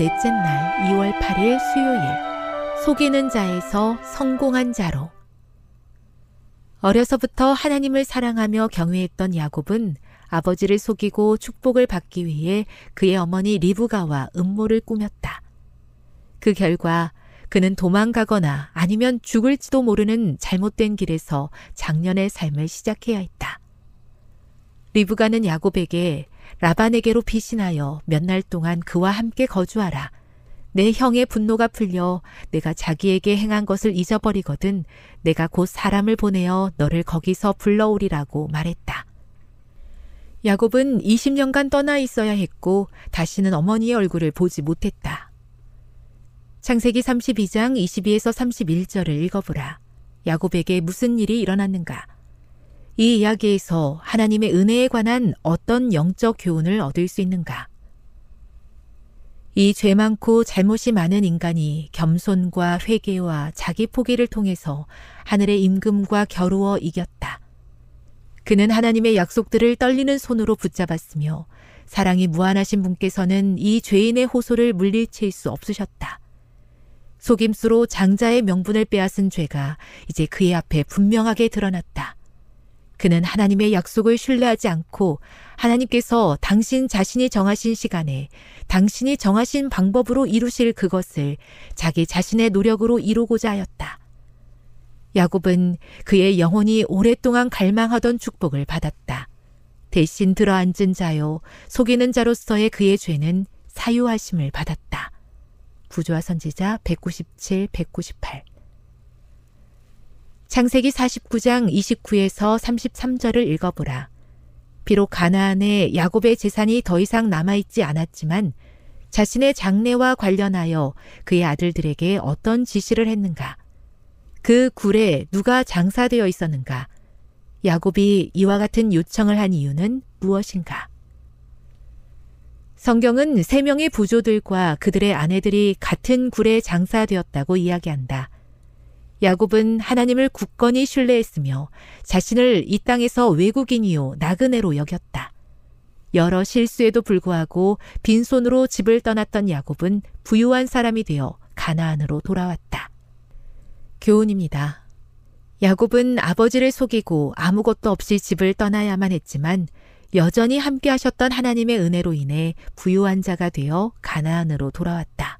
넷째 날 2월 8일 수요일 속이는 자에서 성공한 자로 어려서부터 하나님을 사랑하며 경외했던 야곱은 아버지를 속이고 축복을 받기 위해 그의 어머니 리브가와 음모를 꾸몄다. 그 결과 그는 도망가거나 아니면 죽을지도 모르는 잘못된 길에서 장년의 삶을 시작해야 했다. 리브가는 야곱에게 라반에게로 피신하여 몇 날 동안 그와 함께 거주하라. 내 형의 분노가 풀려 내가 자기에게 행한 것을 잊어버리거든 내가 곧 사람을 보내어 너를 거기서 불러오리라고 말했다. 야곱은 20년간 떠나 있어야 했고 다시는 어머니의 얼굴을 보지 못했다. 창세기 32장 22에서 31절을 읽어보라. 야곱에게 무슨 일이 일어났는가? 이 이야기에서 하나님의 은혜에 관한 어떤 영적 교훈을 얻을 수 있는가? 이 죄 많고 잘못이 많은 인간이 겸손과 회개와 자기 포기를 통해서 하늘의 임금과 겨루어 이겼다. 그는 하나님의 약속들을 떨리는 손으로 붙잡았으며 사랑이 무한하신 분께서는 이 죄인의 호소를 물리칠 수 없으셨다. 속임수로 장자의 명분을 빼앗은 죄가 이제 그의 앞에 분명하게 드러났다. 그는 하나님의 약속을 신뢰하지 않고 하나님께서 당신 자신이 정하신 시간에 당신이 정하신 방법으로 이루실 그것을 자기 자신의 노력으로 이루고자 하였다. 야곱은 그의 영혼이 오랫동안 갈망하던 축복을 받았다. 대신 들어앉은 자요, 속이는 자로서의 그의 죄는 사유하심을 받았다. 부조화 선지자 197, 198 창세기 49장 29에서 33절을 읽어보라. 비록 가나안에 야곱의 재산이 더 이상 남아있지 않았지만 자신의 장래와 관련하여 그의 아들들에게 어떤 지시를 했는가? 그 굴에 누가 장사되어 있었는가? 야곱이 이와 같은 요청을 한 이유는 무엇인가? 성경은 세 명의 부조들과 그들의 아내들이 같은 굴에 장사되었다고 이야기한다. 야곱은 하나님을 굳건히 신뢰했으며 자신을 이 땅에서 외국인이요 나그네로 여겼다. 여러 실수에도 불구하고 빈손으로 집을 떠났던 야곱은 부유한 사람이 되어 가나안으로 돌아왔다. 교훈입니다. 야곱은 아버지를 속이고 아무것도 없이 집을 떠나야만 했지만 여전히 함께 하셨던 하나님의 은혜로 인해 부유한 자가 되어 가나안으로 돌아왔다.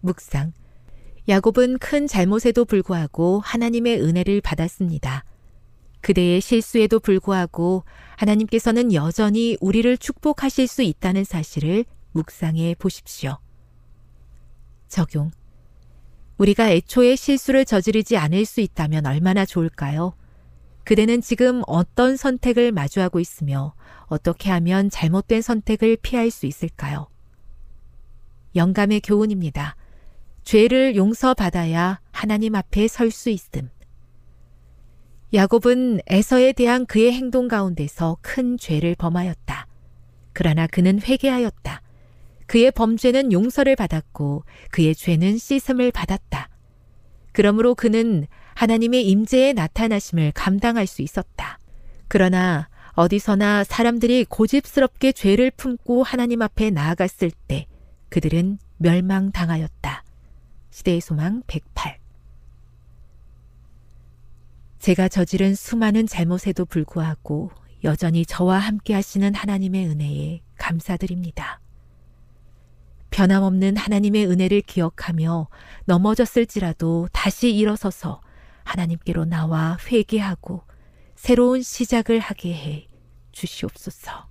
묵상 야곱은 큰 잘못에도 불구하고 하나님의 은혜를 받았습니다. 그대의 실수에도 불구하고 하나님께서는 여전히 우리를 축복하실 수 있다는 사실을 묵상해 보십시오. 적용. 우리가 애초에 실수를 저지르지 않을 수 있다면 얼마나 좋을까요? 그대는 지금 어떤 선택을 마주하고 있으며 어떻게 하면 잘못된 선택을 피할 수 있을까요? 영감의 교훈입니다. 죄를 용서받아야 하나님 앞에 설 수 있음. 야곱은 에서에 대한 그의 행동 가운데서 큰 죄를 범하였다. 그러나 그는 회개하였다. 그의 범죄는 용서를 받았고 그의 죄는 씻음을 받았다. 그러므로 그는 하나님의 임재에 나타나심을 감당할 수 있었다. 그러나 어디서나 사람들이 고집스럽게 죄를 품고 하나님 앞에 나아갔을 때 그들은 멸망당하였다. 시대의 소망 108 제가 저지른 수많은 잘못에도 불구하고 여전히 저와 함께 하시는 하나님의 은혜에 감사드립니다. 변함없는 하나님의 은혜를 기억하며 넘어졌을지라도 다시 일어서서 하나님께로 나와 회개하고 새로운 시작을 하게 해 주시옵소서.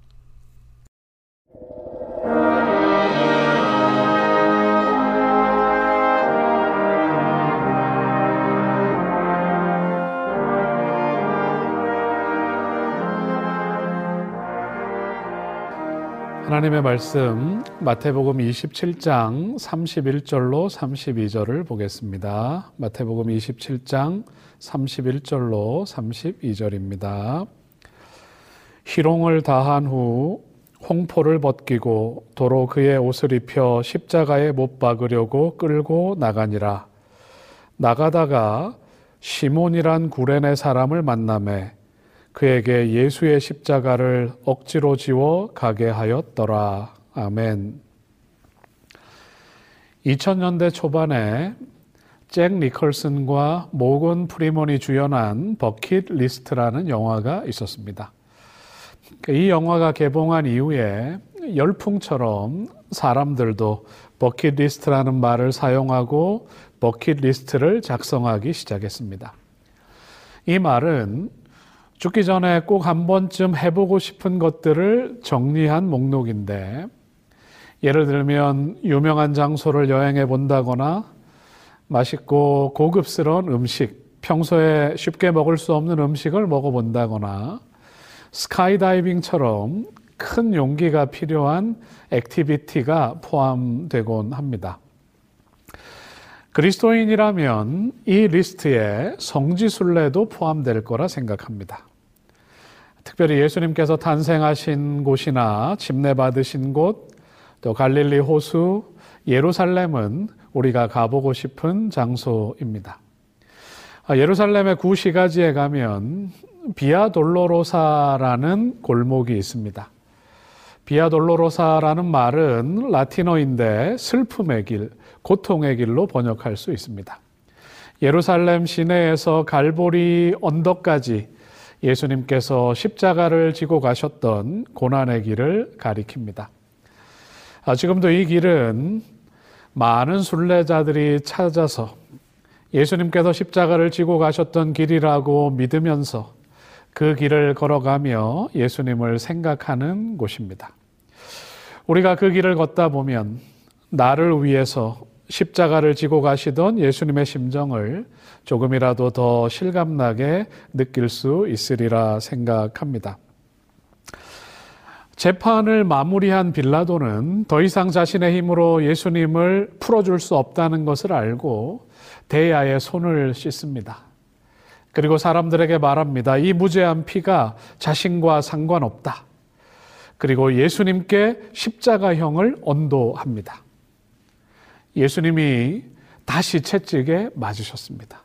하나님의 말씀 마태복음 27장 31절로 32절을 보겠습니다. 마태복음 27장 31절로 32절입니다. 희롱을 다한 후 홍포를 벗기고 도로 그의 옷을 입혀 십자가에 못 박으려고 끌고 나가니라. 나가다가 시몬이란 구레네 사람을 만남에 그에게 예수의 십자가를 억지로 지워 가게 하였더라. 아멘. 2000년대 초반에 잭 니컬슨과 모건 프리먼이 주연한 버킷 리스트라는 영화가 있었습니다. 이 영화가 개봉한 이후에 열풍처럼 사람들도 버킷 리스트라는 말을 사용하고 버킷 리스트를 작성하기 시작했습니다. 이 말은 죽기 전에 꼭 한 번쯤 해보고 싶은 것들을 정리한 목록인데, 예를 들면 유명한 장소를 여행해 본다거나 맛있고 고급스러운 음식, 평소에 쉽게 먹을 수 없는 음식을 먹어 본다거나 스카이다이빙처럼 큰 용기가 필요한 액티비티가 포함되곤 합니다. 그리스도인이라면 이 리스트에 성지순례도 포함될 거라 생각합니다. 특별히 예수님께서 탄생하신 곳이나 침례받으신 곳, 또 갈릴리 호수, 예루살렘은 우리가 가보고 싶은 장소입니다. 아, 예루살렘의 구시가지에 가면 비아 돌로로사라는 골목이 있습니다. 비아 돌로로사라는 말은 라틴어인데 슬픔의 길, 고통의 길로 번역할 수 있습니다. 예루살렘 시내에서 갈보리 언덕까지 예수님께서 십자가를 지고 가셨던 고난의 길을 가리킵니다. 아, 지금도 이 길은 많은 순례자들이 찾아서 예수님께서 십자가를 지고 가셨던 길이라고 믿으면서 그 길을 걸어가며 예수님을 생각하는 곳입니다. 우리가 그 길을 걷다 보면 나를 위해서 십자가를 지고 가시던 예수님의 심정을 조금이라도 더 실감나게 느낄 수 있으리라 생각합니다. 재판을 마무리한 빌라도는 더 이상 자신의 힘으로 예수님을 풀어줄 수 없다는 것을 알고 대야의 손을 씻습니다. 그리고 사람들에게 말합니다. 이 무죄한 피가 자신과 상관없다. 그리고 예수님께 십자가형을 언도합니다. 예수님이 다시 채찍에 맞으셨습니다.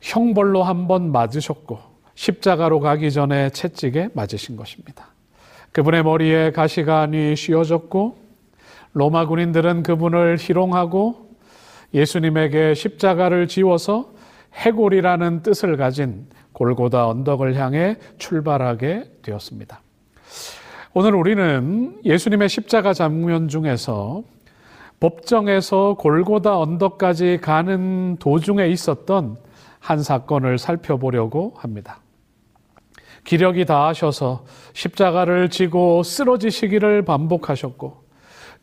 형벌로 한 번 맞으셨고 십자가로 가기 전에 채찍에 맞으신 것입니다. 그분의 머리에 가시관이 씌워졌고 로마 군인들은 그분을 희롱하고 예수님에게 십자가를 지워서 해골이라는 뜻을 가진 골고다 언덕을 향해 출발하게 되었습니다. 오늘 우리는 예수님의 십자가 장면 중에서 법정에서 골고다 언덕까지 가는 도중에 있었던 한 사건을 살펴보려고 합니다. 기력이 다하셔서 십자가를 지고 쓰러지시기를 반복하셨고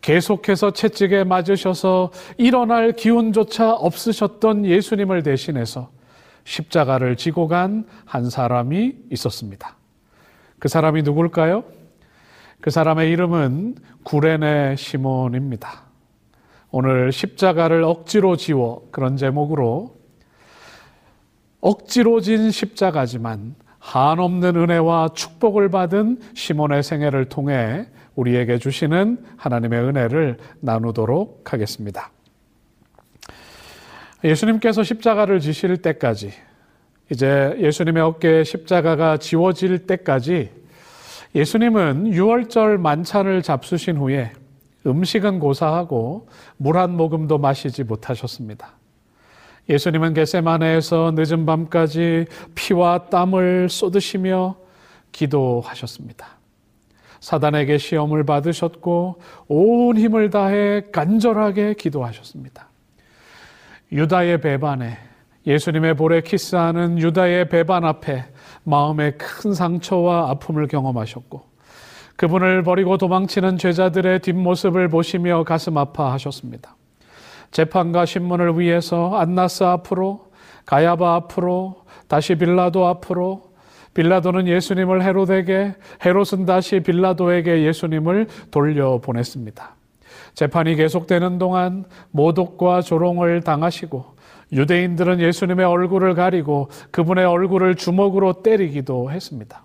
계속해서 채찍에 맞으셔서 일어날 기운조차 없으셨던 예수님을 대신해서 십자가를 지고 간 한 사람이 있었습니다. 그 사람이 누굴까요? 그 사람의 이름은 구레네 시몬입니다. 오늘 십자가를 억지로 지워 그런 제목으로 억지로 진 십자가지만 한없는 은혜와 축복을 받은 시몬의 생애를 통해 우리에게 주시는 하나님의 은혜를 나누도록 하겠습니다. 예수님께서 십자가를 지실 때까지 이제 예수님의 어깨에 십자가가 지워질 때까지 예수님은 유월절 만찬을 잡수신 후에 음식은 고사하고 물 한 모금도 마시지 못하셨습니다. 예수님은 겟세마네에서 늦은 밤까지 피와 땀을 쏟으시며 기도하셨습니다. 사단에게 시험을 받으셨고 온 힘을 다해 간절하게 기도하셨습니다. 유다의 배반에 예수님의 볼에 키스하는 유다의 배반 앞에 마음의 큰 상처와 아픔을 경험하셨고 그분을 버리고 도망치는 제자들의 뒷모습을 보시며 가슴 아파하셨습니다. 재판과 신문을 위해서 안나스 앞으로 가야바 앞으로 다시 빌라도 앞으로 빌라도는 예수님을 헤롯에게 헤롯은 다시 빌라도에게 예수님을 돌려보냈습니다. 재판이 계속되는 동안 모독과 조롱을 당하시고 유대인들은 예수님의 얼굴을 가리고 그분의 얼굴을 주먹으로 때리기도 했습니다.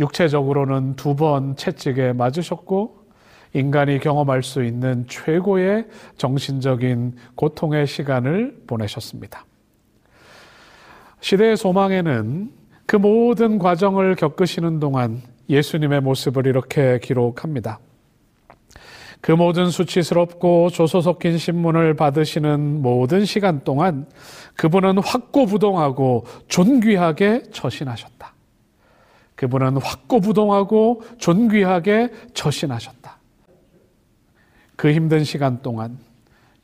육체적으로는 두 번 채찍에 맞으셨고 인간이 경험할 수 있는 최고의 정신적인 고통의 시간을 보내셨습니다. 시대의 소망에는 그 모든 과정을 겪으시는 동안 예수님의 모습을 이렇게 기록합니다. 그 모든 수치스럽고 조소 섞인 신문을 받으시는 모든 시간 동안 그분은 확고부동하고 존귀하게 처신하셨다. 그분은 확고부동하고 존귀하게 처신하셨다. 그 힘든 시간 동안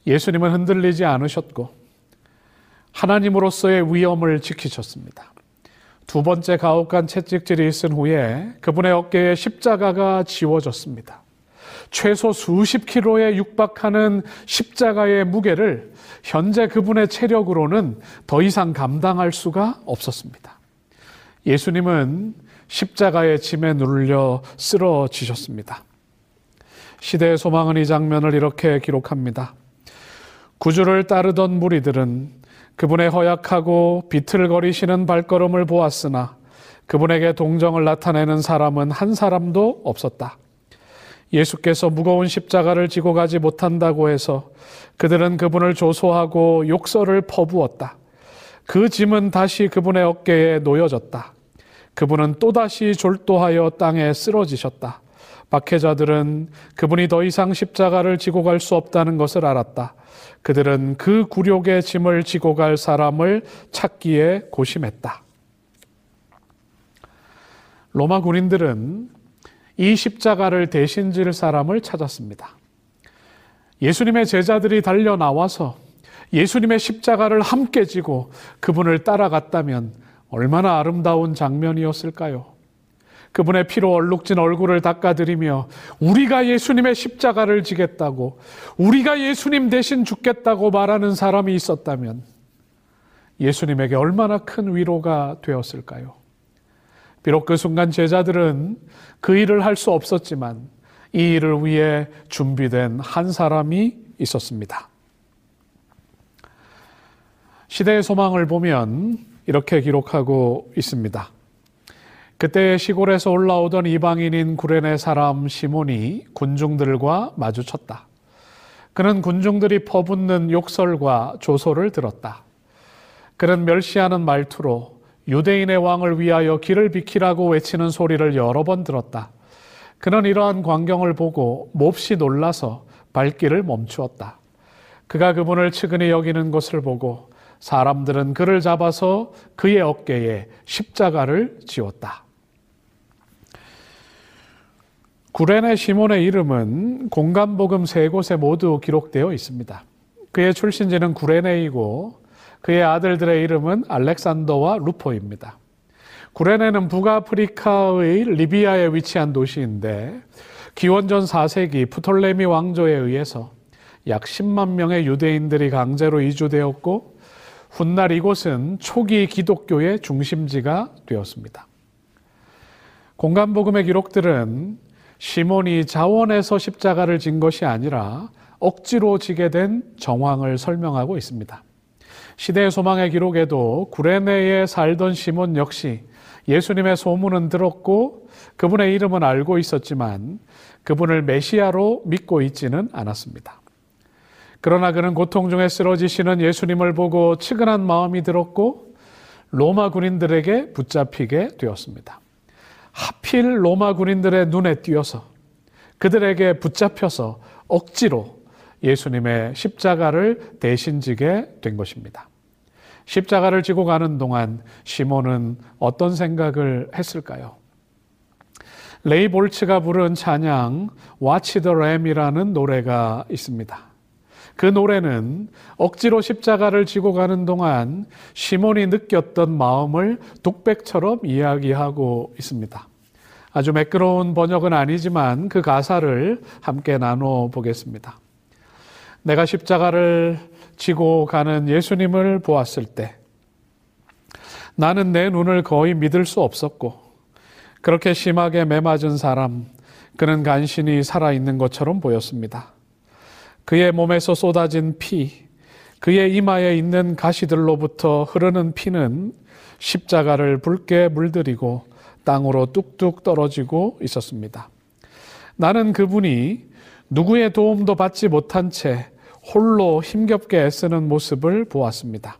예수님은 흔들리지 않으셨고 하나님으로서의 위엄을 지키셨습니다. 두 번째 가혹한 채찍질이 있은 후에 그분의 어깨에 십자가가 지워졌습니다. 최소 수십 킬로에 육박하는 십자가의 무게를 현재 그분의 체력으로는 더 이상 감당할 수가 없었습니다. 예수님은 십자가의 짐에 눌려 쓰러지셨습니다. 시대의 소망은 이 장면을 이렇게 기록합니다. 구주를 따르던 무리들은 그분의 허약하고 비틀거리시는 발걸음을 보았으나 그분에게 동정을 나타내는 사람은 한 사람도 없었다. 예수께서 무거운 십자가를 지고 가지 못한다고 해서 그들은 그분을 조소하고 욕설을 퍼부었다. 그 짐은 다시 그분의 어깨에 놓여졌다. 그분은 또다시 졸도하여 땅에 쓰러지셨다. 박해자들은 그분이 더 이상 십자가를 지고 갈 수 없다는 것을 알았다. 그들은 그 굴욕의 짐을 지고 갈 사람을 찾기에 고심했다. 로마 군인들은 이 십자가를 대신 질 사람을 찾았습니다. 예수님의 제자들이 달려 나와서 예수님의 십자가를 함께 지고 그분을 따라갔다면 얼마나 아름다운 장면이었을까요? 그분의 피로 얼룩진 얼굴을 닦아드리며 우리가 예수님의 십자가를 지겠다고 우리가 예수님 대신 죽겠다고 말하는 사람이 있었다면 예수님에게 얼마나 큰 위로가 되었을까요? 비록 그 순간 제자들은 그 일을 할 수 없었지만 이 일을 위해 준비된 한 사람이 있었습니다. 시대의 소망을 보면 이렇게 기록하고 있습니다. 그때 시골에서 올라오던 이방인인 구레네 사람 시몬이 군중들과 마주쳤다. 그는 군중들이 퍼붓는 욕설과 조소를 들었다. 그는 멸시하는 말투로 유대인의 왕을 위하여 길을 비키라고 외치는 소리를 여러 번 들었다. 그는 이러한 광경을 보고 몹시 놀라서 발길을 멈추었다. 그가 그분을 측은히 여기는 것을 보고 사람들은 그를 잡아서 그의 어깨에 십자가를 지웠다. 구레네 시몬의 이름은 공간복음 세 곳에 모두 기록되어 있습니다. 그의 출신지는 구레네이고 그의 아들들의 이름은 알렉산더와 루포입니다. 구레네는 북아프리카의 리비아에 위치한 도시인데 기원전 4세기 프톨레미 왕조에 의해서 약 10만 명의 유대인들이 강제로 이주되었고 훗날 이곳은 초기 기독교의 중심지가 되었습니다. 공간복음의 기록들은 시몬이 자원에서 십자가를 진 것이 아니라 억지로 지게 된 정황을 설명하고 있습니다. 시대의 소망의 기록에도 구레네에 살던 시몬 역시 예수님의 소문은 들었고 그분의 이름은 알고 있었지만 그분을 메시아로 믿고 있지는 않았습니다. 그러나 그는 고통 중에 쓰러지시는 예수님을 보고 측은한 마음이 들었고 로마 군인들에게 붙잡히게 되었습니다. 하필 로마 군인들의 눈에 띄어서 그들에게 붙잡혀서 억지로 예수님의 십자가를 대신 지게 된 것입니다. 십자가를 지고 가는 동안 시몬은 어떤 생각을 했을까요? 레이 볼츠가 부른 찬양 Watch the Lamb이라는 노래가 있습니다. 그 노래는 억지로 십자가를 지고 가는 동안 시몬이 느꼈던 마음을 독백처럼 이야기하고 있습니다. 아주 매끄러운 번역은 아니지만 그 가사를 함께 나눠 보겠습니다. 내가 십자가를 지고 가는 예수님을 보았을 때 나는 내 눈을 거의 믿을 수 없었고 그렇게 심하게 매맞은 사람 그는 간신히 살아있는 것처럼 보였습니다. 그의 몸에서 쏟아진 피, 그의 이마에 있는 가시들로부터 흐르는 피는 십자가를 붉게 물들이고 땅으로 뚝뚝 떨어지고 있었습니다. 나는 그분이 누구의 도움도 받지 못한 채 홀로 힘겹게 애쓰는 모습을 보았습니다.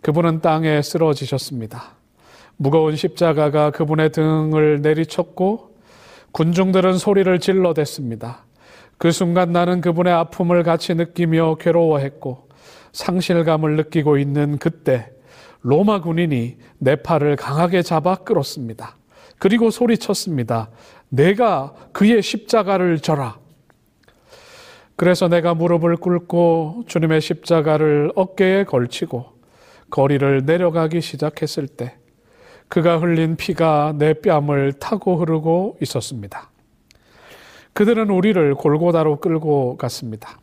그분은 땅에 쓰러지셨습니다. 무거운 십자가가 그분의 등을 내리쳤고 군중들은 소리를 질러댔습니다. 그 순간 나는 그분의 아픔을 같이 느끼며 괴로워했고 상실감을 느끼고 있는 그때 로마 군인이 내 팔을 강하게 잡아 끌었습니다. 그리고 소리쳤습니다. 내가 그의 십자가를 져라. 그래서 내가 무릎을 꿇고 주님의 십자가를 어깨에 걸치고 거리를 내려가기 시작했을 때 그가 흘린 피가 내 뺨을 타고 흐르고 있었습니다. 그들은 우리를 골고다로 끌고 갔습니다.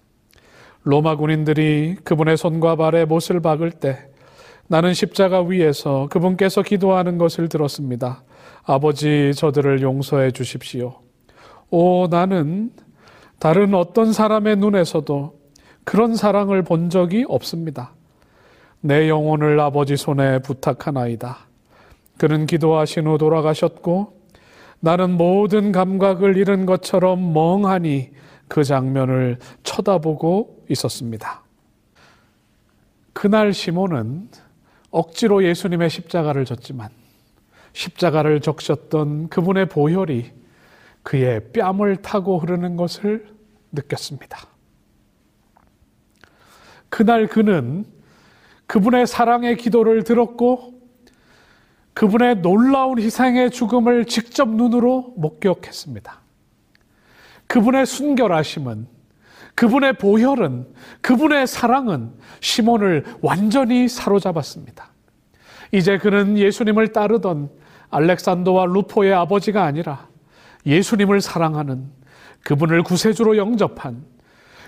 로마 군인들이 그분의 손과 발에 못을 박을 때 나는 십자가 위에서 그분께서 기도하는 것을 들었습니다. 아버지, 저들을 용서해 주십시오. 오, 나는 다른 어떤 사람의 눈에서도 그런 사랑을 본 적이 없습니다. 내 영혼을 아버지 손에 부탁하나이다. 그는 기도하신 후 돌아가셨고 나는 모든 감각을 잃은 것처럼 멍하니 그 장면을 쳐다보고 있었습니다. 그날 시몬은 억지로 예수님의 십자가를 졌지만 십자가를 적셨던 그분의 보혈이 그의 뺨을 타고 흐르는 것을 느꼈습니다. 그날 그는 그분의 사랑의 기도를 들었고 그분의 놀라운 희생의 죽음을 직접 눈으로 목격했습니다. 그분의 순결하심은 그분의 보혈은 그분의 사랑은 시몬을 완전히 사로잡았습니다. 이제 그는 예수님을 따르던 알렉산더와 루포의 아버지가 아니라 예수님을 사랑하는 그분을 구세주로 영접한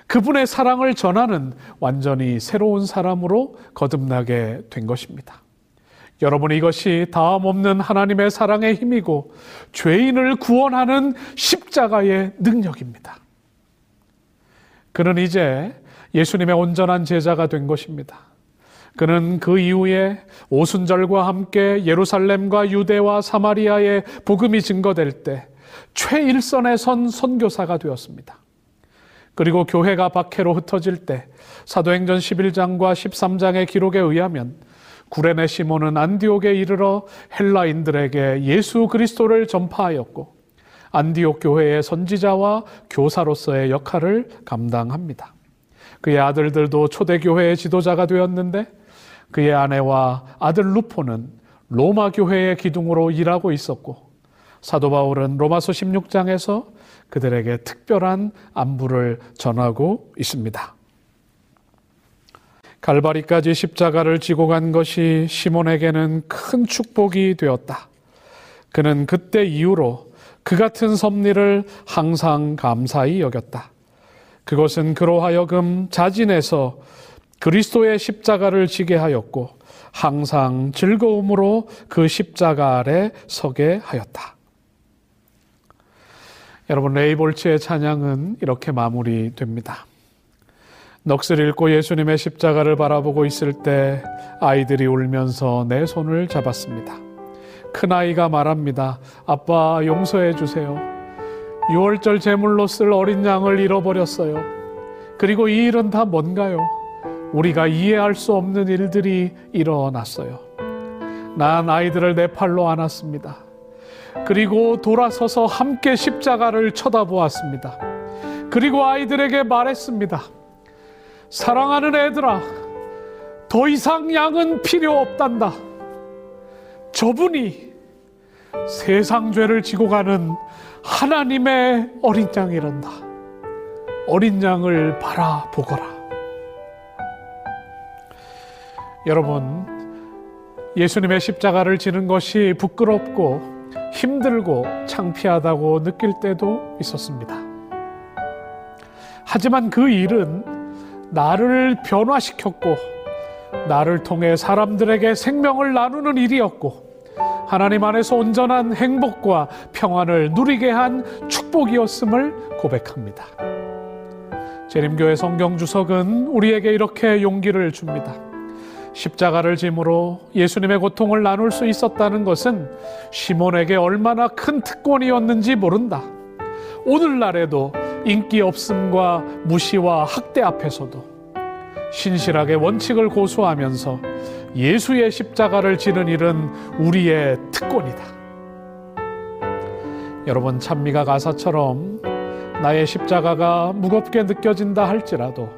그분의 사랑을 전하는 완전히 새로운 사람으로 거듭나게 된 것입니다. 여러분 이것이 다음 없는 하나님의 사랑의 힘이고 죄인을 구원하는 십자가의 능력입니다. 그는 이제 예수님의 온전한 제자가 된 것입니다. 그는 그 이후에 오순절과 함께 예루살렘과 유대와 사마리아의 복음이 증거될 때 최일선에 선 선교사가 되었습니다. 그리고 교회가 박해로 흩어질 때 사도행전 11장과 13장의 기록에 의하면 구레네 시몬은 안디옥에 이르러 헬라인들에게 예수 그리스도를 전파하였고 안디옥 교회의 선지자와 교사로서의 역할을 감당합니다. 그의 아들들도 초대교회의 지도자가 되었는데 그의 아내와 아들 루포는 로마 교회의 기둥으로 일하고 있었고 사도 바울은 로마서 16장에서 그들에게 특별한 안부를 전하고 있습니다. 갈바리까지 십자가를 지고 간 것이 시몬에게는 큰 축복이 되었다. 그는 그때 이후로 그 같은 섭리를 항상 감사히 여겼다. 그것은 그로 하여금 자진해서 그리스도의 십자가를 지게 하였고 항상 즐거움으로 그 십자가 아래 서게 하였다. 여러분 레이볼츠의 찬양은 이렇게 마무리됩니다. 넋을 잃고 예수님의 십자가를 바라보고 있을 때 아이들이 울면서 내 손을 잡았습니다. 큰아이가 말합니다. 아빠 용서해 주세요. 6월절 제물로 쓸 어린 양을 잃어버렸어요. 그리고 이 일은 다 뭔가요? 우리가 이해할 수 없는 일들이 일어났어요. 난 아이들을 내 팔로 안았습니다. 그리고 돌아서서 함께 십자가를 쳐다보았습니다. 그리고 아이들에게 말했습니다. 사랑하는 애들아, 더 이상 양은 필요 없단다. 저분이 세상 죄를 지고 가는 하나님의 어린 양이란다. 어린 양을 바라보거라. 여러분, 예수님의 십자가를 지는 것이 부끄럽고 힘들고 창피하다고 느낄 때도 있었습니다. 하지만 그 일은 나를 변화시켰고, 나를 통해 사람들에게 생명을 나누는 일이었고, 하나님 안에서 온전한 행복과 평안을 누리게 한 축복이었음을 고백합니다. 재림교회 성경 주석은 우리에게 이렇게 용기를 줍니다. 십자가를 짐으로 예수님의 고통을 나눌 수 있었다는 것은 시몬에게 얼마나 큰 특권이었는지 모른다. 오늘날에도 인기 없음과 무시와 학대 앞에서도 신실하게 원칙을 고수하면서 예수의 십자가를 지는 일은 우리의 특권이다. 여러분, 찬미가 가사처럼 나의 십자가가 무겁게 느껴진다 할지라도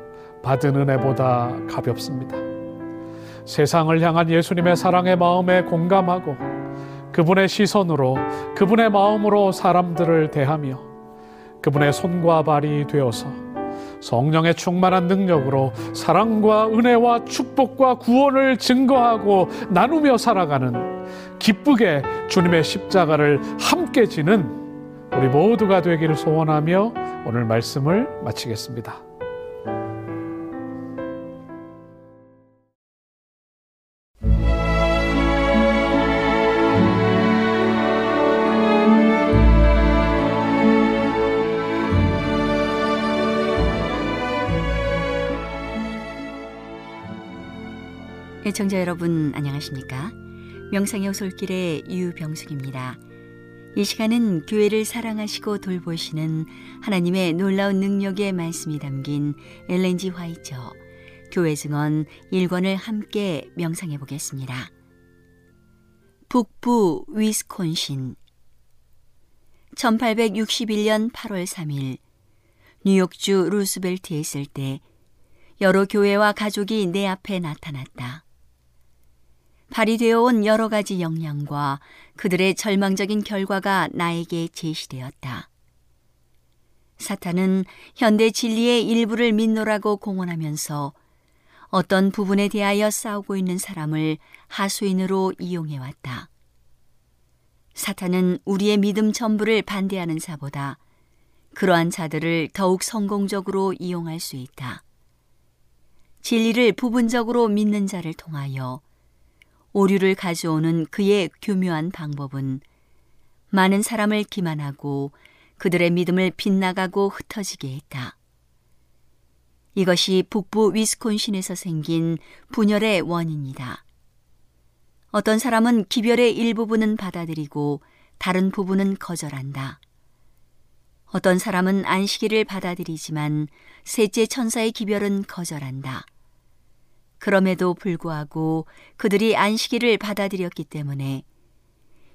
받은 은혜보다 가볍습니다. 세상을 향한 예수님의 사랑의 마음에 공감하고 그분의 시선으로 그분의 마음으로 사람들을 대하며 그분의 손과 발이 되어서 성령의 충만한 능력으로 사랑과 은혜와 축복과 구원을 증거하고 나누며 살아가는 기쁘게 주님의 십자가를 함께 지는 우리 모두가 되기를 소원하며 오늘 말씀을 마치겠습니다. 애청자 여러분 안녕하십니까? 명상의 오솔길의 유병숙입니다. 이 시간은 교회를 사랑하시고 돌보시는 하나님의 놀라운 능력의 말씀이 담긴 엘렌지 화이처 교회 증언 1권을 함께 명상해 보겠습니다. 북부 위스콘신 1861년 8월 3일 뉴욕주 루스벨트에 있을 때 여러 교회와 가족이 내 앞에 나타났다. 발휘되어 온 여러 가지 역량과 그들의 절망적인 결과가 나에게 제시되었다. 사탄은 현대 진리의 일부를 믿노라고 공언하면서 어떤 부분에 대하여 싸우고 있는 사람을 하수인으로 이용해왔다. 사탄은 우리의 믿음 전부를 반대하는 자보다 그러한 자들을 더욱 성공적으로 이용할 수 있다. 진리를 부분적으로 믿는 자를 통하여 오류를 가져오는 그의 교묘한 방법은 많은 사람을 기만하고 그들의 믿음을 빗나가고 흩어지게 했다. 이것이 북부 위스콘신에서 생긴 분열의 원인이다. 어떤 사람은 기별의 일부분은 받아들이고 다른 부분은 거절한다. 어떤 사람은 안식일을 받아들이지만 셋째 천사의 기별은 거절한다. 그럼에도 불구하고 그들이 안식일을 받아들였기 때문에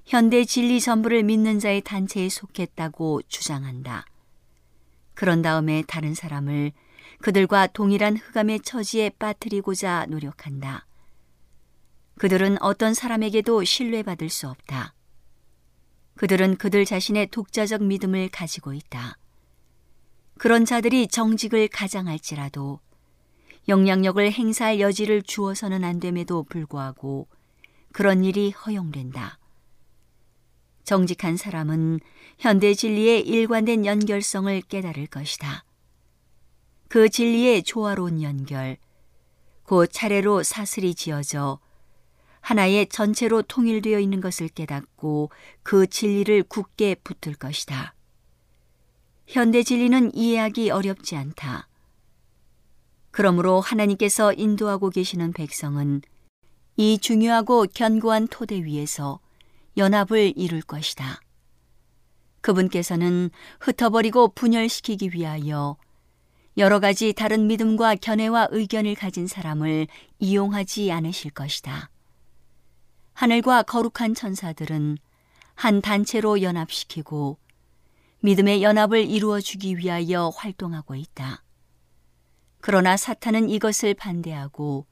현대 진리 전부를 믿는 자의 단체에 속했다고 주장한다. 그런 다음에 다른 사람을 그들과 동일한 흑암의 처지에 빠뜨리고자 노력한다. 그들은 어떤 사람에게도 신뢰받을 수 없다. 그들은 그들 자신의 독자적 믿음을 가지고 있다. 그런 자들이 정직을 가장할지라도 영향력을 행사할 여지를 주어서는 안 됨에도 불구하고 그런 일이 허용된다. 정직한 사람은 현대 진리의 일관된 연결성을 깨달을 것이다. 그 진리의 조화로운 연결, 곧 차례로 사슬이 지어져 하나의 전체로 통일되어 있는 것을 깨닫고 그 진리를 굳게 붙들 것이다. 현대 진리는 이해하기 어렵지 않다. 그러므로 하나님께서 인도하고 계시는 백성은 이 중요하고 견고한 토대 위에서 연합을 이룰 것이다. 그분께서는 흩어버리고 분열시키기 위하여 여러 가지 다른 믿음과 견해와 의견을 가진 사람을 이용하지 않으실 것이다. 하늘과 거룩한 천사들은 한 단체로 연합시키고 믿음의 연합을 이루어 주기 위하여 활동하고 있다. 그러나 사탄은 이것을 반대하고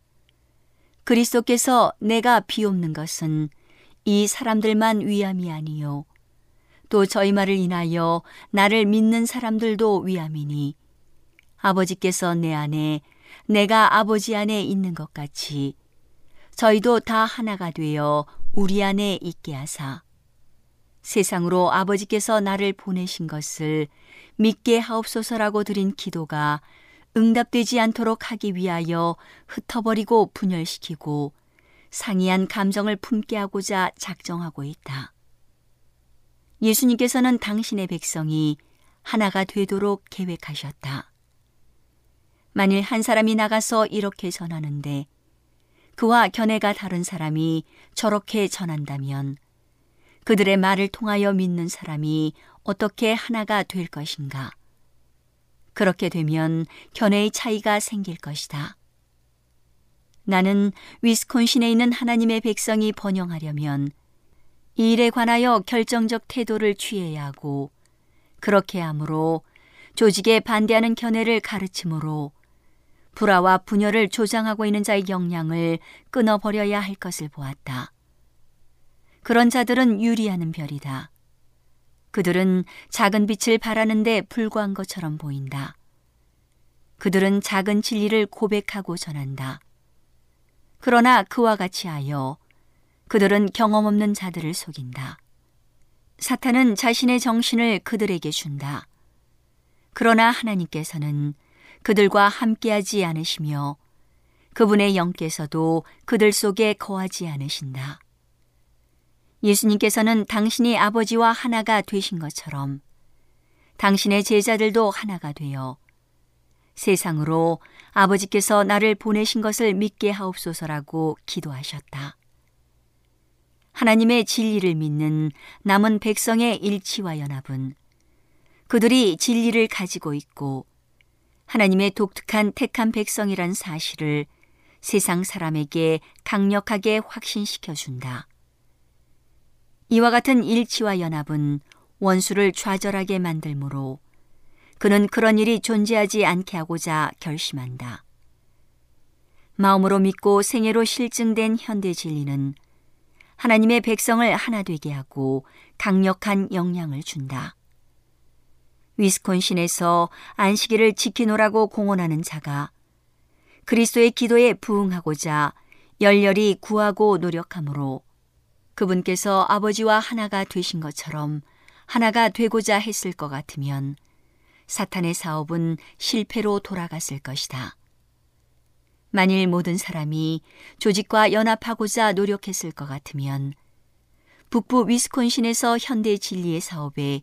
그리스도께서 내가 비옵는 것은 이 사람들만 위함이 아니요. 또 저희 말을 인하여 나를 믿는 사람들도 위함이니 아버지께서 내 안에 내가 아버지 안에 있는 것 같이 저희도 다 하나가 되어 우리 안에 있게 하사 세상으로 아버지께서 나를 보내신 것을 믿게 하옵소서라고 드린 기도가 응답되지 않도록 하기 위하여 흩어버리고 분열시키고 상이한 감정을 품게 하고자 작정하고 있다. 예수님께서는 당신의 백성이 하나가 되도록 계획하셨다. 만일 한 사람이 나가서 이렇게 전하는데 그와 견해가 다른 사람이 저렇게 전한다면 그들의 말을 통하여 믿는 사람이 어떻게 하나가 될 것인가? 그렇게 되면 견해의 차이가 생길 것이다. 나는 위스콘신에 있는 하나님의 백성이 번영하려면 이 일에 관하여 결정적 태도를 취해야 하고 그렇게 함으로 조직에 반대하는 견해를 가르침으로 불화와 분열을 조장하고 있는 자의 영향을 끊어버려야 할 것을 보았다. 그런 자들은 유리하는 별이다. 그들은 작은 빛을 바라는데 불과한 것처럼 보인다. 그들은 작은 진리를 고백하고 전한다. 그러나 그와 같이 하여 그들은 경험 없는 자들을 속인다. 사탄은 자신의 정신을 그들에게 준다. 그러나 하나님께서는 그들과 함께하지 않으시며 그분의 영께서도 그들 속에 거하지 않으신다. 예수님께서는 당신이 아버지와 하나가 되신 것처럼 당신의 제자들도 하나가 되어 세상으로 아버지께서 나를 보내신 것을 믿게 하옵소서라고 기도하셨다. 하나님의 진리를 믿는 남은 백성의 일치와 연합은 그들이 진리를 가지고 있고 하나님의 독특한 택한 백성이란 사실을 세상 사람에게 강력하게 확신시켜 준다. 이와 같은 일치와 연합은 원수를 좌절하게 만들므로 그는 그런 일이 존재하지 않게 하고자 결심한다. 마음으로 믿고 생애로 실증된 현대 진리는 하나님의 백성을 하나 되게 하고 강력한 영향을 준다. 위스콘신에서 안식일을 지키노라고 공언하는 자가 그리스도의 기도에 부응하고자 열렬히 구하고 노력하므로 그분께서 아버지와 하나가 되신 것처럼 하나가 되고자 했을 것 같으면 사탄의 사업은 실패로 돌아갔을 것이다. 만일 모든 사람이 조직과 연합하고자 노력했을 것 같으면 북부 위스콘신에서 현대 진리의 사업에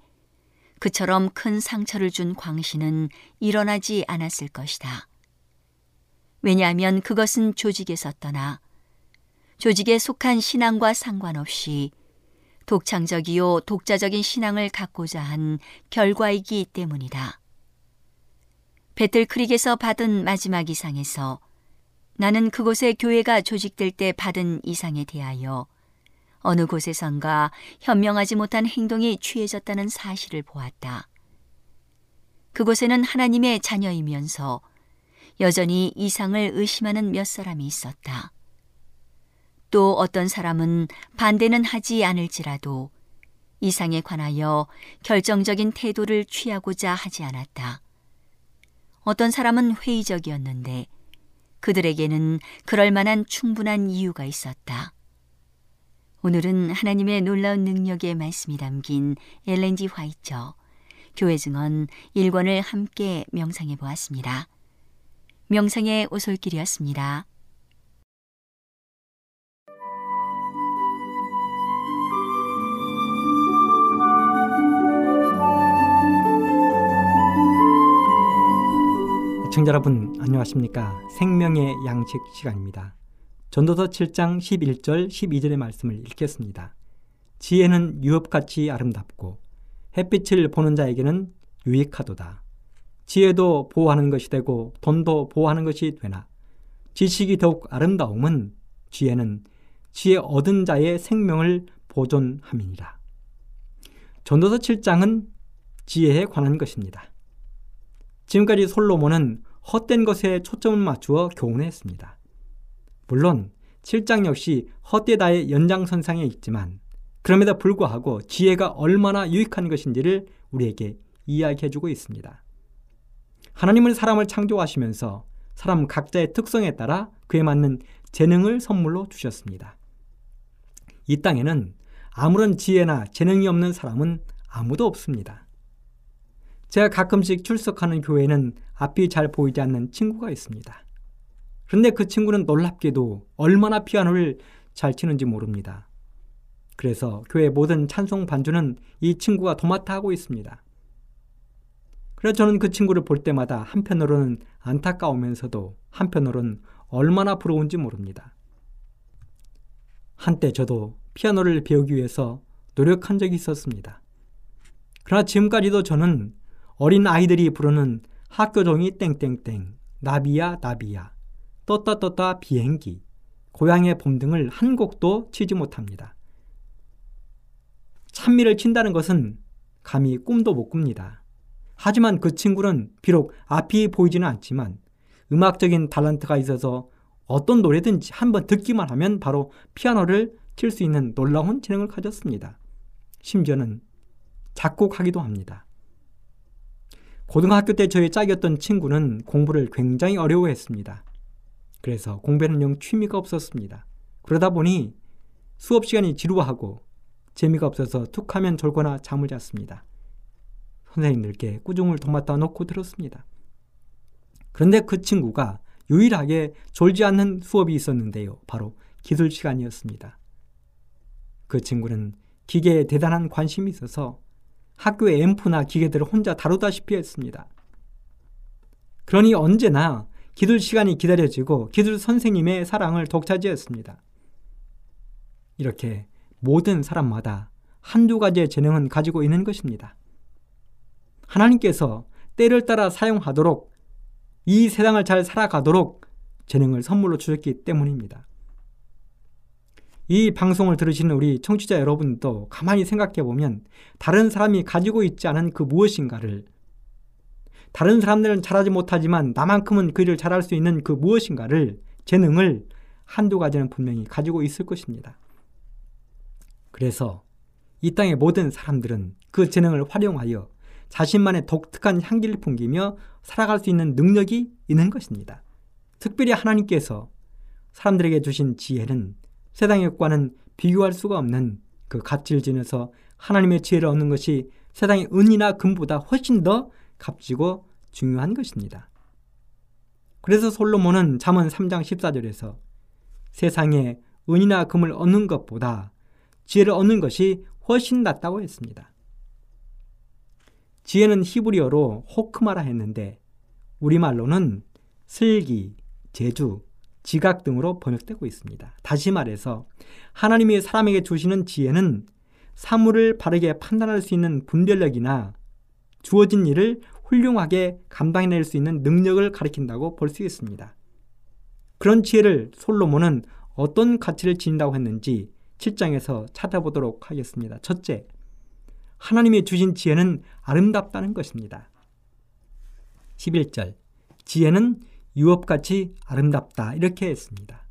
그처럼 큰 상처를 준 광신은 일어나지 않았을 것이다. 왜냐하면 그것은 조직에서 떠나 조직에 속한 신앙과 상관없이 독창적이요 독자적인 신앙을 갖고자 한 결과이기 때문이다. 배틀크릭에서 받은 마지막 이상에서 나는 그곳에 교회가 조직될 때 받은 이상에 대하여 어느 곳에선가 현명하지 못한 행동이 취해졌다는 사실을 보았다. 그곳에는 하나님의 자녀이면서 여전히 이상을 의심하는 몇 사람이 있었다. 또 어떤 사람은 반대는 하지 않을지라도 이상에 관하여 결정적인 태도를 취하고자 하지 않았다. 어떤 사람은 회의적이었는데 그들에게는 그럴 만한 충분한 이유가 있었다. 오늘은 하나님의 놀라운 능력의 말씀이 담긴 엘렌지 화이처 교회 증언 1권을 함께 명상해 보았습니다. 명상의 오솔길이었습니다. 청자 여러분 안녕하십니까? 생명의 양식 시간입니다. 전도서 7장 11절 12절의 말씀을 읽겠습니다. 지혜는 유업같이 아름답고 햇빛을 보는 자에게는 유익하도다. 지혜도 보호하는 것이 되고 돈도 보호하는 것이 되나? 지식이 더욱 아름다움은 지혜는 지혜 얻은 자의 생명을 보존함이니라. 전도서 7장은 지혜에 관한 것입니다. 지금까지 솔로몬은 헛된 것에 초점을 맞추어 교훈했습니다. 물론 7장 역시 헛되다의 연장선상에 있지만 그럼에도 불구하고 지혜가 얼마나 유익한 것인지를 우리에게 이야기해주고 있습니다. 하나님은 사람을 창조하시면서 사람 각자의 특성에 따라 그에 맞는 재능을 선물로 주셨습니다. 이 땅에는 아무런 지혜나 재능이 없는 사람은 아무도 없습니다. 제가 가끔씩 출석하는 교회는 앞이 잘 보이지 않는 친구가 있습니다. 그런데 그 친구는 놀랍게도 얼마나 피아노를 잘 치는지 모릅니다. 그래서 교회 모든 찬송 반주는 이 친구가 도맡아 하고 있습니다. 그래서 저는 그 친구를 볼 때마다 한편으로는 안타까우면서도 한편으로는 얼마나 부러운지 모릅니다. 한때 저도 피아노를 배우기 위해서 노력한 적이 있었습니다. 그러나 지금까지도 저는 어린 아이들이 부르는 학교종이 땡땡땡, 나비야 나비야, 떴다 떴다 비행기, 고향의 봄 등을 한 곡도 치지 못합니다. 찬미를 친다는 것은 감히 꿈도 못 꿉니다. 하지만 그 친구는 비록 앞이 보이지는 않지만 음악적인 달란트가 있어서 어떤 노래든지 한번 듣기만 하면 바로 피아노를 칠 수 있는 놀라운 재능을 가졌습니다. 심지어는 작곡하기도 합니다. 고등학교 때 저의 짝이었던 친구는 공부를 굉장히 어려워했습니다. 그래서 공부에는 영 취미가 없었습니다. 그러다 보니 수업 시간이 지루하고 재미가 없어서 툭하면 졸거나 잠을 잤습니다. 선생님들께 꾸중을 도맡아 놓고 들었습니다. 그런데 그 친구가 유일하게 졸지 않는 수업이 있었는데요. 바로 기술 시간이었습니다. 그 친구는 기계에 대단한 관심이 있어서 학교의 앰프나 기계들을 혼자 다루다시피 했습니다. 그러니 언제나 기술 시간이 기다려지고 기술 선생님의 사랑을 독차지했습니다. 이렇게 모든 사람마다 한두 가지의 재능은 가지고 있는 것입니다. 하나님께서 때를 따라 사용하도록 이 세상을 잘 살아가도록 재능을 선물로 주셨기 때문입니다. 이 방송을 들으시는 우리 청취자 여러분도 가만히 생각해 보면 다른 사람이 가지고 있지 않은 그 무엇인가를 다른 사람들은 잘하지 못하지만 나만큼은 그 일을 잘할 수 있는 그 무엇인가를 재능을 한두 가지는 분명히 가지고 있을 것입니다. 그래서 이 땅의 모든 사람들은 그 재능을 활용하여 자신만의 독특한 향기를 풍기며 살아갈 수 있는 능력이 있는 것입니다. 특별히 하나님께서 사람들에게 주신 지혜는 세상의 것과는 비교할 수가 없는 그 값질 지내서 하나님의 지혜를 얻는 것이 세상의 은이나 금보다 훨씬 더 값지고 중요한 것입니다. 그래서 솔로몬은 잠언 3장 14절에서 세상에 은이나 금을 얻는 것보다 지혜를 얻는 것이 훨씬 낫다고 했습니다. 지혜는 히브리어로 호크마라 했는데 우리말로는 슬기, 제주, 지각 등으로 번역되고 있습니다. 다시 말해서 하나님이 사람에게 주시는 지혜는 사물을 바르게 판단할 수 있는 분별력이나 주어진 일을 훌륭하게 감당해낼 수 있는 능력을 가리킨다고 볼 수 있습니다. 그런 지혜를 솔로몬은 어떤 가치를 지닌다고 했는지 7장에서 찾아보도록 하겠습니다. 첫째, 하나님이 주신 지혜는 아름답다는 것입니다. 11절, 지혜는 유업같이 아름답다 이렇게 했습니다.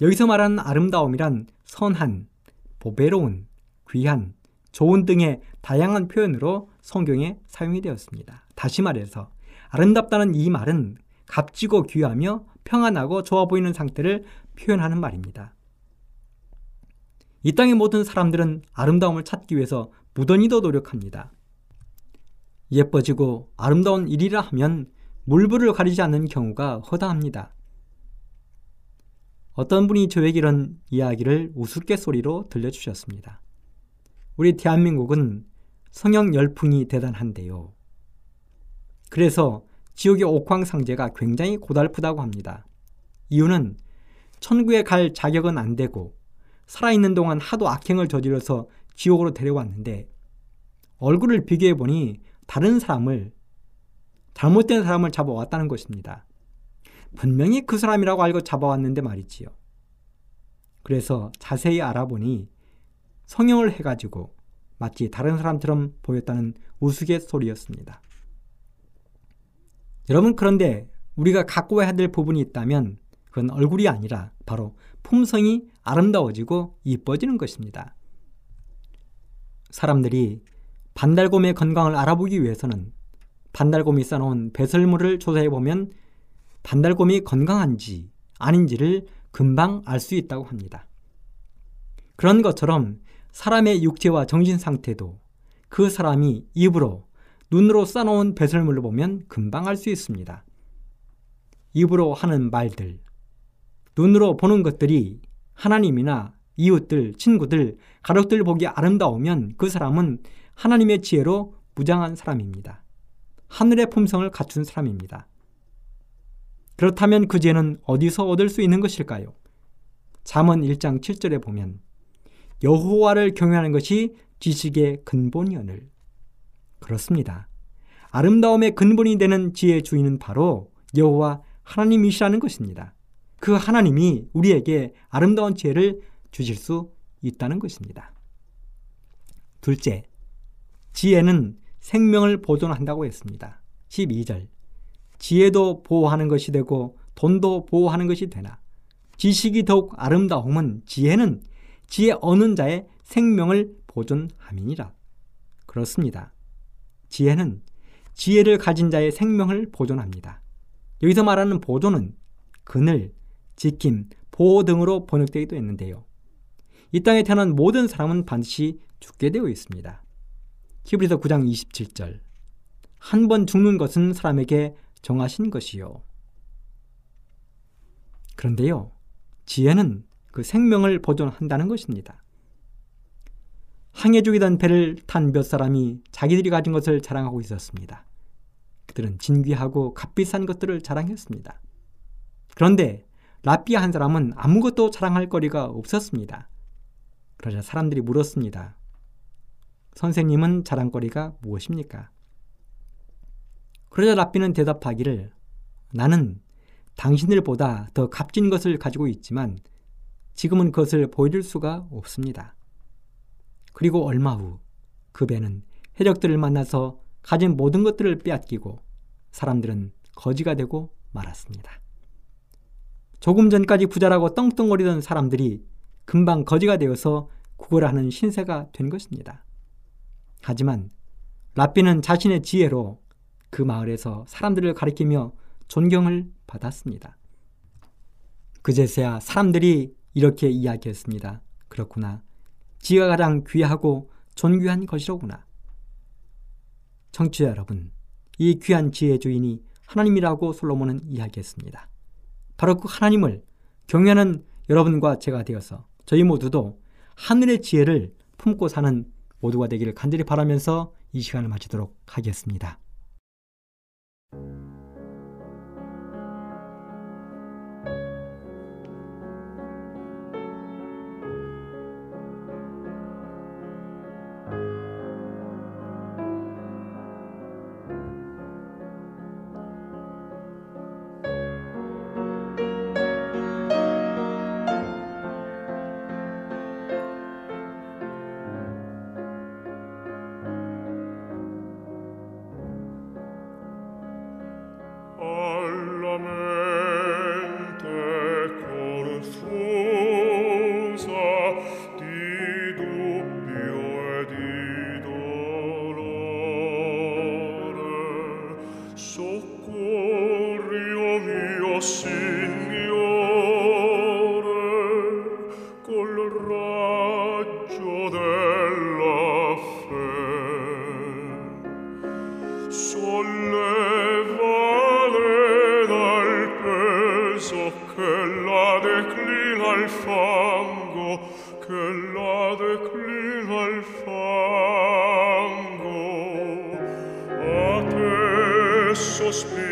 여기서 말하는 아름다움이란 선한, 보배로운, 귀한, 좋은 등의 다양한 표현으로 성경에 사용이 되었습니다. 다시 말해서 아름답다는 이 말은 값지고 귀하며 평안하고 좋아 보이는 상태를 표현하는 말입니다. 이 땅의 모든 사람들은 아름다움을 찾기 위해서 무던히도 노력합니다. 예뻐지고 아름다운 일이라 하면 물불을 가리지 않는 경우가 허다합니다. 어떤 분이 저에게 이런 이야기를 우스갯소리로 들려주셨습니다. 우리 대한민국은 성형 열풍이 대단한데요. 그래서 지옥의 옥황상제가 굉장히 고달프다고 합니다. 이유는 천국에 갈 자격은 안 되고 살아있는 동안 하도 악행을 저질러서 지옥으로 데려왔는데 얼굴을 비교해 보니 다른 사람을 잘못된 사람을 잡아왔다는 것입니다. 분명히 그 사람이라고 알고 잡아왔는데 말이지요. 그래서 자세히 알아보니 성형을 해가지고 마치 다른 사람처럼 보였다는 우스갯소리였습니다. 여러분 그런데 우리가 갖고 해야 될 부분이 있다면 그건 얼굴이 아니라 바로 품성이 아름다워지고 이뻐지는 것입니다. 사람들이 반달곰의 건강을 알아보기 위해서는 반달곰이 싸놓은 배설물을 조사해 보면 반달곰이 건강한지 아닌지를 금방 알 수 있다고 합니다. 그런 것처럼 사람의 육체와 정신 상태도 그 사람이 입으로 눈으로 싸놓은 배설물을 보면 금방 알 수 있습니다. 입으로 하는 말들, 눈으로 보는 것들이 하나님이나 이웃들, 친구들, 가족들 보기 아름다우면 그 사람은 하나님의 지혜로 무장한 사람입니다. 하늘의 품성을 갖춘 사람입니다. 그렇다면 그 죄는 어디서 얻을 수 있는 것일까요? 잠언 1장 7절에 보면 여호와를 경외하는 것이 지식의 근본이오늘. 그렇습니다. 아름다움의 근본이 되는 지혜의 주인은 바로 여호와 하나님이시라는 것입니다. 그 하나님이 우리에게 아름다운 지혜를 주실 수 있다는 것입니다. 둘째, 지혜는 생명을 보존한다고 했습니다. 12절. 지혜도 보호하는 것이 되고 돈도 보호하는 것이 되나 지식이 더욱 아름다움은 지혜는 지혜 얻는 자의 생명을 보존함이니라. 그렇습니다. 지혜는 지혜를 가진 자의 생명을 보존합니다. 여기서 말하는 보존은 그늘, 지킴, 보호 등으로 번역되기도 했는데요. 이 땅에 태어난 모든 사람은 반드시 죽게 되어 있습니다. 히브리서 9장 27절 한 번 죽는 것은 사람에게 정하신 것이요. 그런데요, 지혜는 그 생명을 보존한다는 것입니다. 항해 중이던 배를 탄 몇 사람이 자기들이 가진 것을 자랑하고 있었습니다. 그들은 진귀하고 값비싼 것들을 자랑했습니다. 그런데 라비아 한 사람은 아무것도 자랑할 거리가 없었습니다. 그러자 사람들이 물었습니다. 선생님은 자랑거리가 무엇입니까? 그러자 라비는 대답하기를 나는 당신들보다 더 값진 것을 가지고 있지만 지금은 그것을 보여줄 수가 없습니다. 그리고 얼마 후 그 배는 해적들을 만나서 가진 모든 것들을 빼앗기고 사람들은 거지가 되고 말았습니다. 조금 전까지 부자라고 떵떵거리던 사람들이 금방 거지가 되어서 구걸하는 신세가 된 것입니다. 하지만 라비는 자신의 지혜로 그 마을에서 사람들을 가리키며 존경을 받았습니다. 그제서야 사람들이 이렇게 이야기했습니다. 그렇구나. 지가 가장 귀하고 존귀한 것이로구나. 청취자 여러분, 이 귀한 지혜의 주인이 하나님이라고 솔로몬은 이야기했습니다. 바로 그 하나님을 경외하는 여러분과 제가 되어서 저희 모두도 하늘의 지혜를 품고 사는 모두가 되기를 간절히 바라면서 이 시간을 마치도록 하겠습니다. al fango che la declina al fango. A te sospiro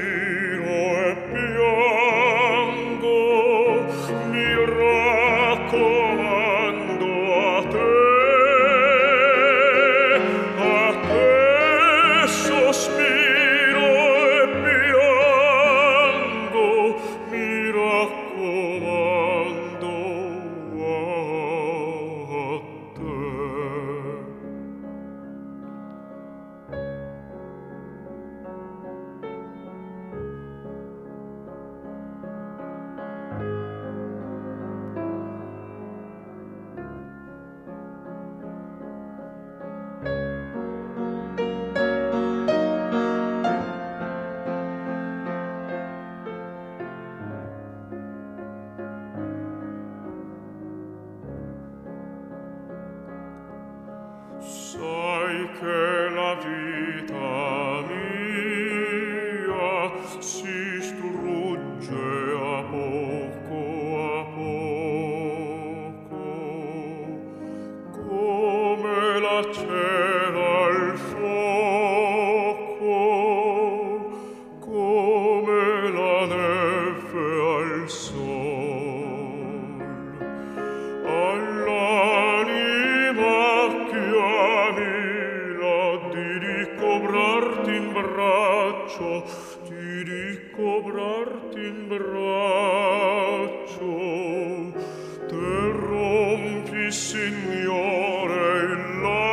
Signore, il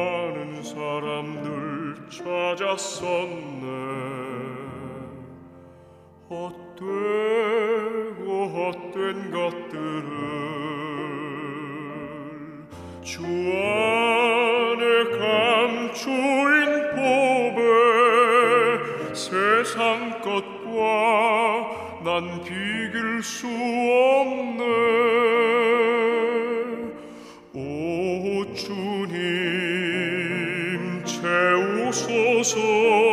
많은 사람들 찾았었네. 헛되고 헛된 것들을 주 안에 감추인 법에 세상 것과 난 비길 수 없네. 오주 suo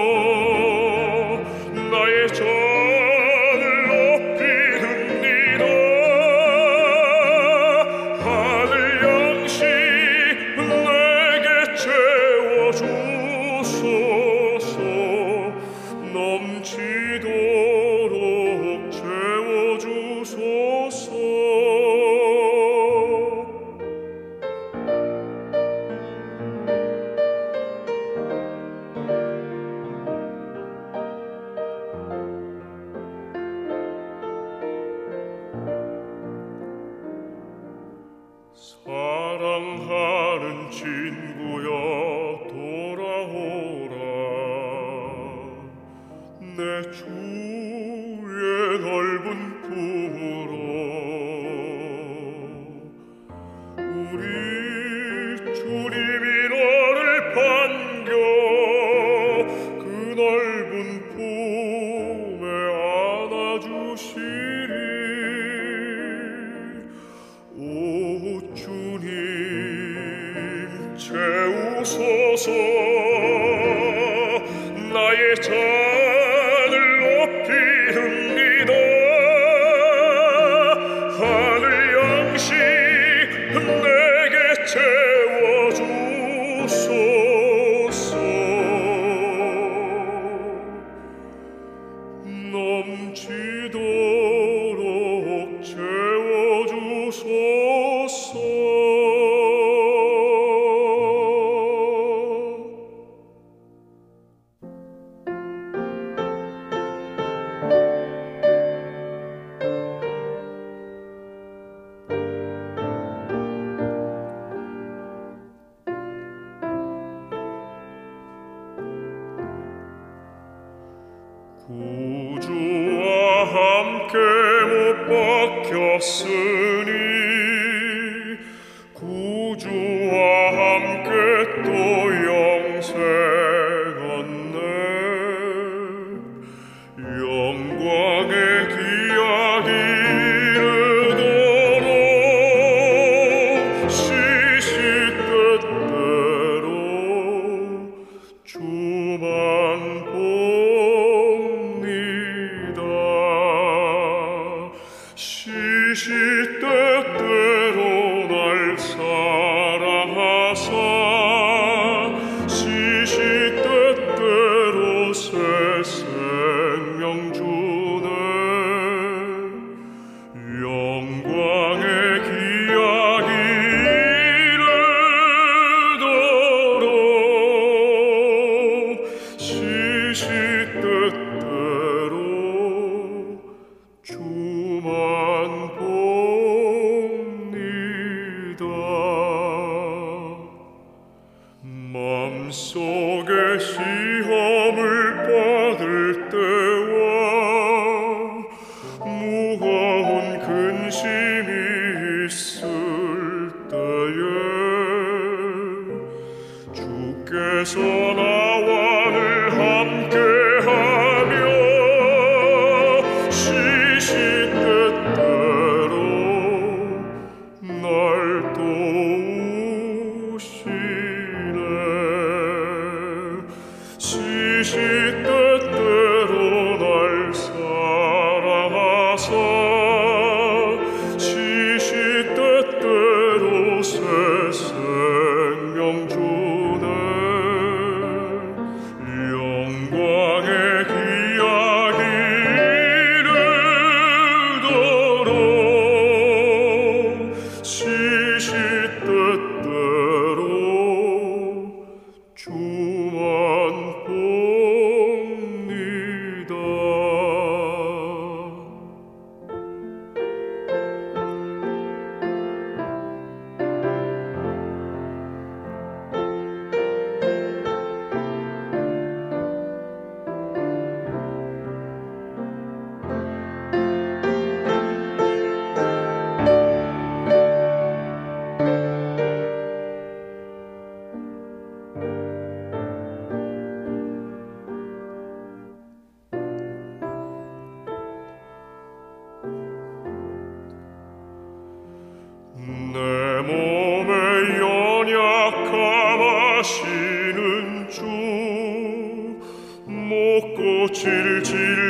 못 고칠 질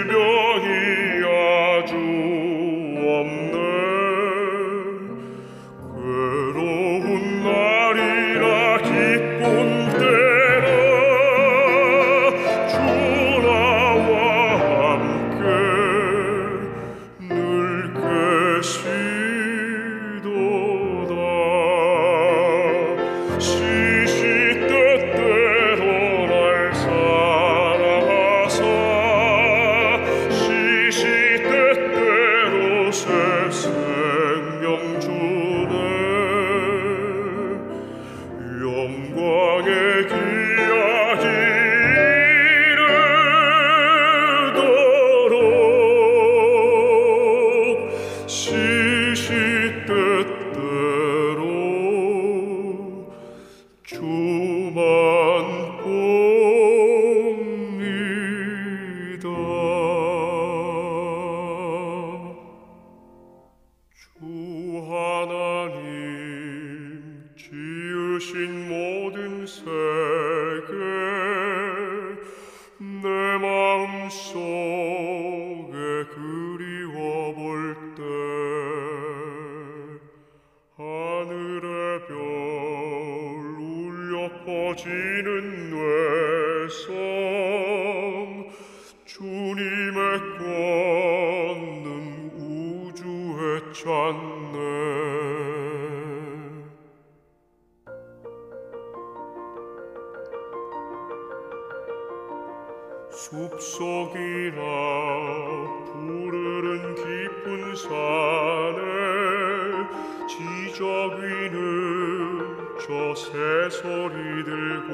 저 위는 저 새소리들과